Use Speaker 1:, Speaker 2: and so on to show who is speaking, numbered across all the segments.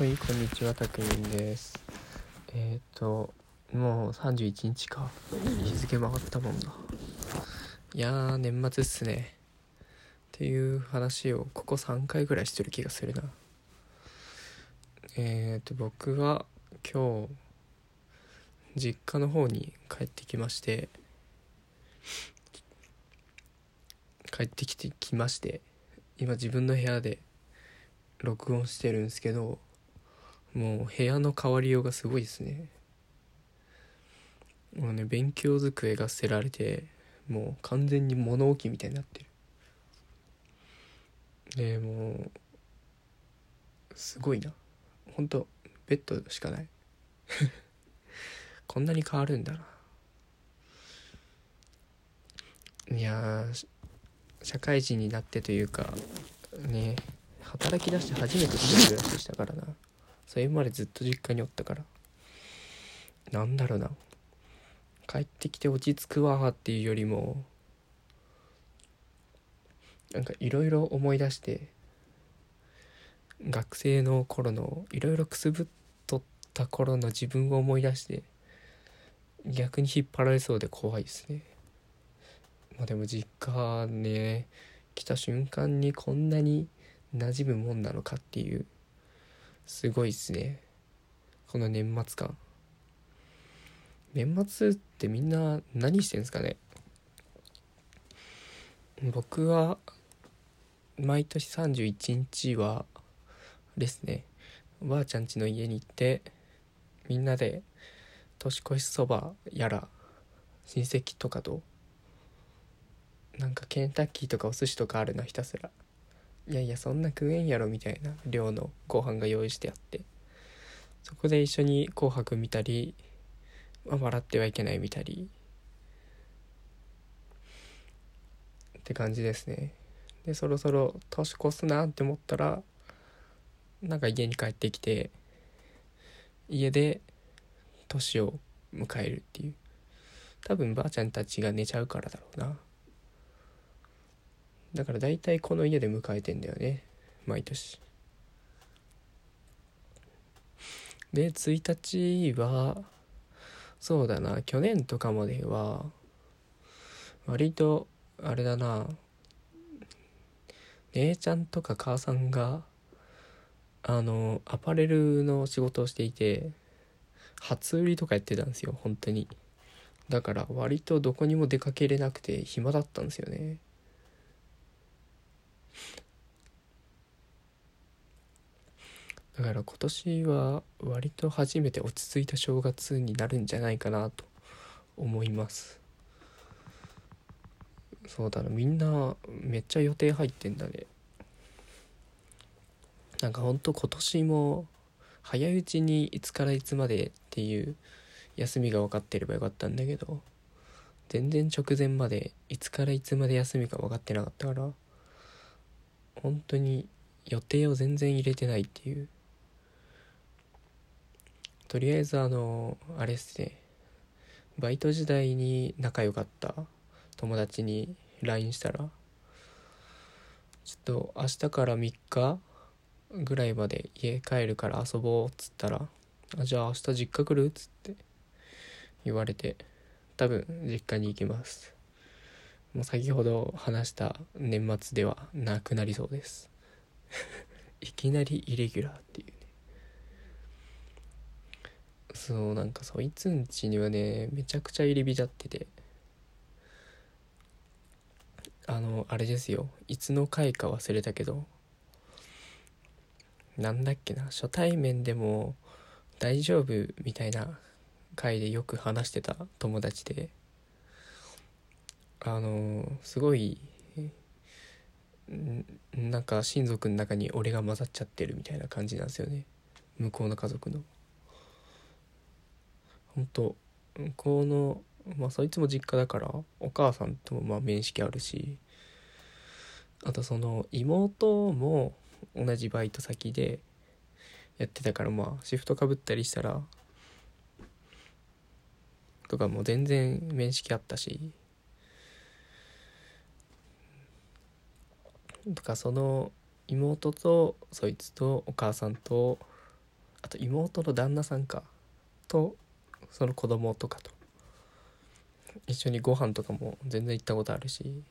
Speaker 1: はい、こんにちは、たくみんです。えっ、と、もう31日か。日付回ったもんな。いやー、年末っすね。っていう話をここ3回ぐらいしてる気がするな。えっ、と、僕は今日、実家の方に帰ってきまして、帰ってきてきまして、今自分の部屋で録音してるんですけど、もう部屋の変わりようがすごいですね。もうね勉強机が捨てられてもう完全に物置みたいになってる。でもうすごいな。ほんとベッドしかない。こんなに変わるんだな。いや社会人になってというかね働き出して初めて一人暮らししたからな。それまでずっと実家におったから。なんだろうな。帰ってきて落ち着くわっていうよりもなんかいろいろ思い出して学生の頃のいろいろくすぶっとった頃の自分を思い出して逆に引っ張られそうで怖いですね。まあでも実家ね来た瞬間にこんなに馴染むもんなのかっていう。すごいっすね。この年末感。年末ってみんな何してんすかね。僕は毎年31日はですねおばあちゃん家の家に行ってみんなで年越しそばやら親戚とかとなんかケンタッキーとかお寿司とかあるなひたすら。いやいやそんな食えんやろみたいな量のご飯が用意してあって。そこで一緒に「紅白」見たり、まあ、笑ってはいけない見たり。って感じですね。でそろそろ年越すなって思ったらなんか家に帰ってきて家で年を迎えるっていう。多分ばあちゃんたちが寝ちゃうからだろうな。だから大体この家で迎えてんだよね。毎年。で1日はそうだな。去年とかまでは割とあれだな。姉ちゃんとか母さんがあのアパレルの仕事をしていて初売りとかやってたんですよ本当に。だから割とどこにも出かけれなくて暇だったんですよね。だから今年は割と初めて落ち着いた正月になるんじゃないかなと思います。そうだなみんなめっちゃ予定入ってんだね。なんかほんと今年も早いうちにいつからいつまでっていう休みが分かってればよかったんだけど全然直前までいつからいつまで休みか分かってなかったから本当に予定を全然入れてないっていう。とりあえずあのあれっすね。バイト時代に仲良かった友達に LINE したらちょっと明日から3日ぐらいまで家帰るから遊ぼうっつったらあじゃあ明日実家来るっつって言われて多分実家に行きます。もう先ほど話した年末ではなくなりそうです。いきなりイレギュラーっていうね。そうなんかそいつんちにはねめちゃくちゃ入り浸ってて。あのあれですよ。いつの回か忘れたけど。なんだっけな。初対面でも大丈夫みたいな回でよく話してた友達で。あのすごいんなんか親族の中に俺が混ざっちゃってるみたいな感じなんですよね。向こうの家族の。本当向こうのまあそいつも実家だからお母さんともまあ面識あるしあとその妹も同じバイト先でやってたからまあシフトかぶったりしたらとかもう全然面識あったし。とかその妹とそいつとお母さんとあと妹の旦那さんかとその子供とかと。一緒にご飯とかも全然行ったことあるし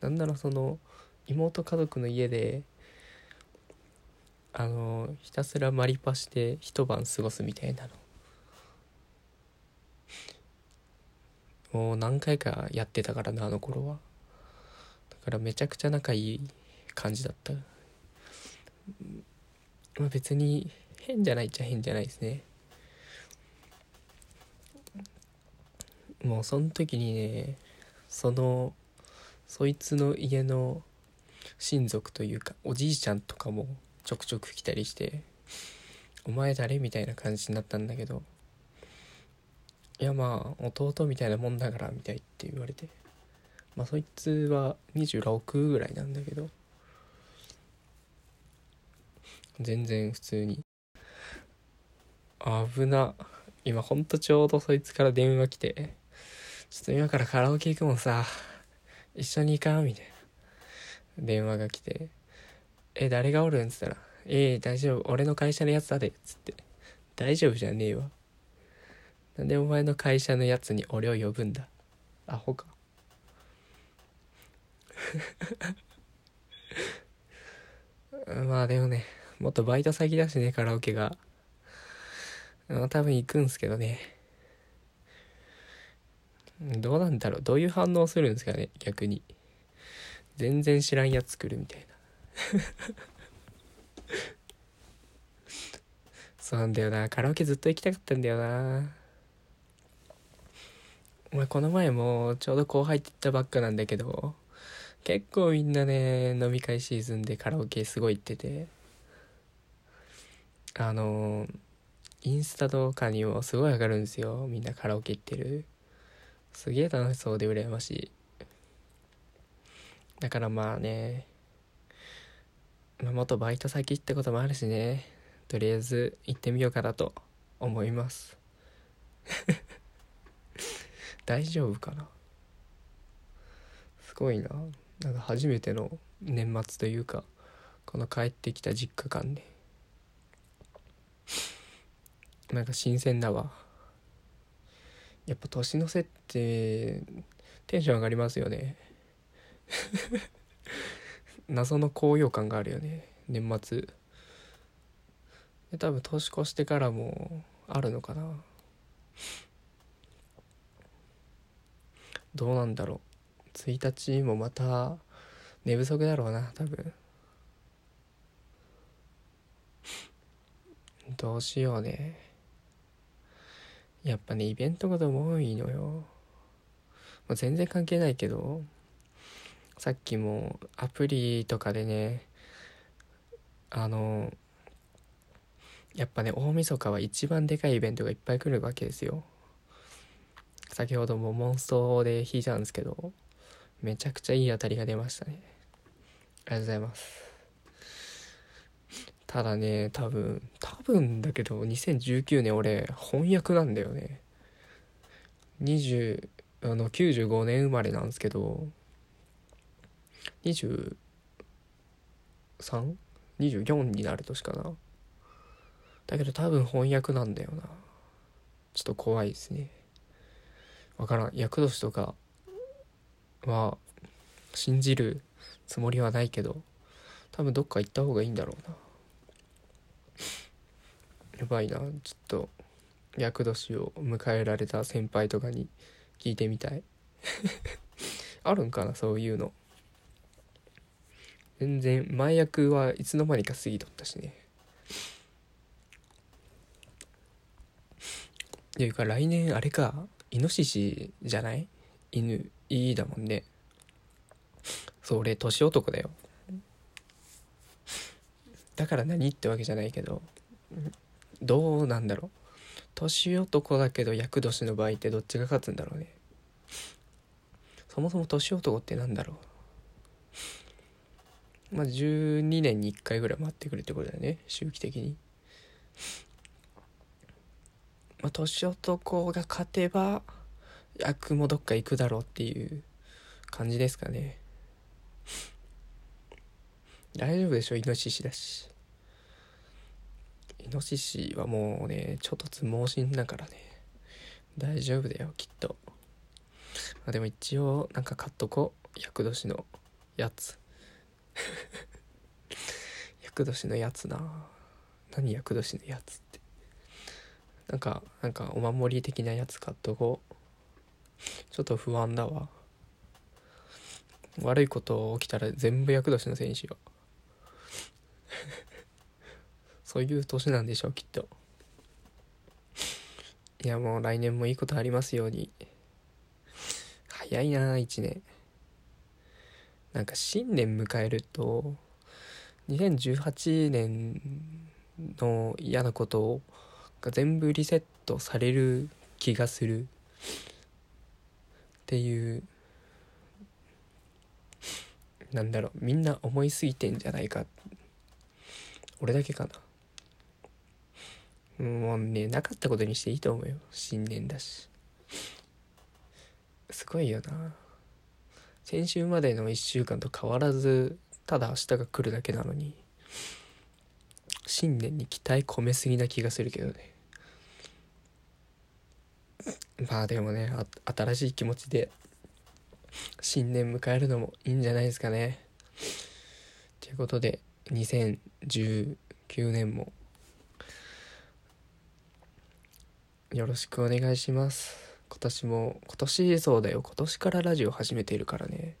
Speaker 1: なんならその妹家族の家であのひたすらマリパして一晩過ごすみたいなの。もう何回かやってたからなあの頃は。からめちゃくちゃ仲いい感じだったまあ別に変じゃないっちゃ変じゃないですねもうその時にねそのそいつの家の親族というかおじいちゃんとかもちょくちょく来たりして「お前誰?」みたいな感じになったんだけど「いやまあ弟みたいなもんだから」みたいって言われてまあそいつは26ぐらいなんだけど全然普通に。危な。今ほんとちょうどそいつから電話来てちょっと今からカラオケ行くもんさ。一緒に行かんみたいな。電話が来て「え誰がおるん?」つったら「ええ大丈夫。俺の会社のやつだで」つって「大丈夫じゃねえわ」なんでお前の会社のやつに俺を呼ぶんだ？アホか。まあでもねもっとバイト先だしねカラオケが。多分行くんすけどね。どうなんだろうどういう反応するんですかね逆に。全然知らんやつ来るみたいな。そうなんだよな。カラオケずっと行きたかったんだよな。お前この前もちょうど後輩って言ったばっかなんだけど。結構みんなね飲み会シーズンでカラオケすごい行ってて。あのインスタとかにもすごい上がるんですよ。みんなカラオケ行ってる。すげえ楽しそうで羨ましい。だからまあね、まあ、元バイト先ったこともあるしね。とりあえず行ってみようかなと思います。大丈夫かな？すごいな。なんか初めての年末というかこの帰ってきた実家間で。なんか新鮮だわ。やっぱ年の瀬ってテンション上がりますよね。謎の高揚感があるよね年末。で多分年越してからもあるのかな。どうなんだろう。1日もまた寝不足だろうな多分。どうしようね。やっぱねイベントが多いのよ、まあ、全然関係ないけどさっきもアプリとかでねあのやっぱね大晦日は一番でかいイベントがいっぱい来るわけですよ。先ほどもモンストで弾いたんですけど。めちゃくちゃいい当たりが出ましたね。ありがとうございます。ただね多分多分だけど2019年俺翻訳なんだよね。20あの95年生まれなんですけど 23?24 になる年かな。だけど多分翻訳なんだよな。ちょっと怖いですね。わからん。厄年とかは信じるつもりはないけど多分どっか行った方がいいんだろうな。やばいな。ちょっと厄年を迎えられた先輩とかに聞いてみたい。あるんかなそういうの。全然前役はいつの間にか過ぎとったしね。っていうか来年あれか。イノシシじゃない？犬いいだもんね。そう俺年男だよ。だから何ってわけじゃないけどどうなんだろう。年男だけど厄年の場合ってどっちが勝つんだろうね。そもそも年男ってなんだろう。まあ12年に1回ぐらい待ってくるってことだよね。周期的に。まあ年男が勝てば役もどっか行くだろうっていう感じですかね。大丈夫でしょ？イノシシだし。イノシシはもうねちょっとつ盲信だからね。大丈夫だよきっと。まあでも一応なんか買っとこう。厄年のやつ。厄年のやつな。何厄年のやつって。なんかなんかお守り的なやつ買っとこう。ちょっと不安だわ。悪いこと起きたら全部厄年のせいにしよ。う そういう年なんでしょうきっと。いやもう来年もいいことありますように。早いな1年。なんか新年迎えると2018年の嫌なことが全部リセットされる気がする。っていうなんだろうみんな思いすぎてんじゃないか。俺だけかな。もうねなかったことにしていいと思うよ。新年だし。すごいよな。先週までの1週間と変わらずただ明日が来るだけなのに新年に期待込めすぎな気がするけどね。まあでもね新しい気持ちで新年迎えるのもいいんじゃないですかね。ということで2019年もよろしくお願いします。今年も今年そうだよ。今年からラジオ始めているからね。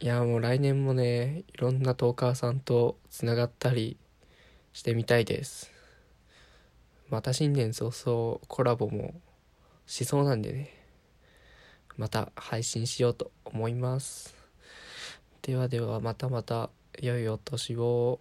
Speaker 1: いやもう来年もねいろんなトーカーさんとつながったりしてみたいです。また新年早々コラボもしそうなんでねまた配信しようと思いますではではまたまた良いお年を。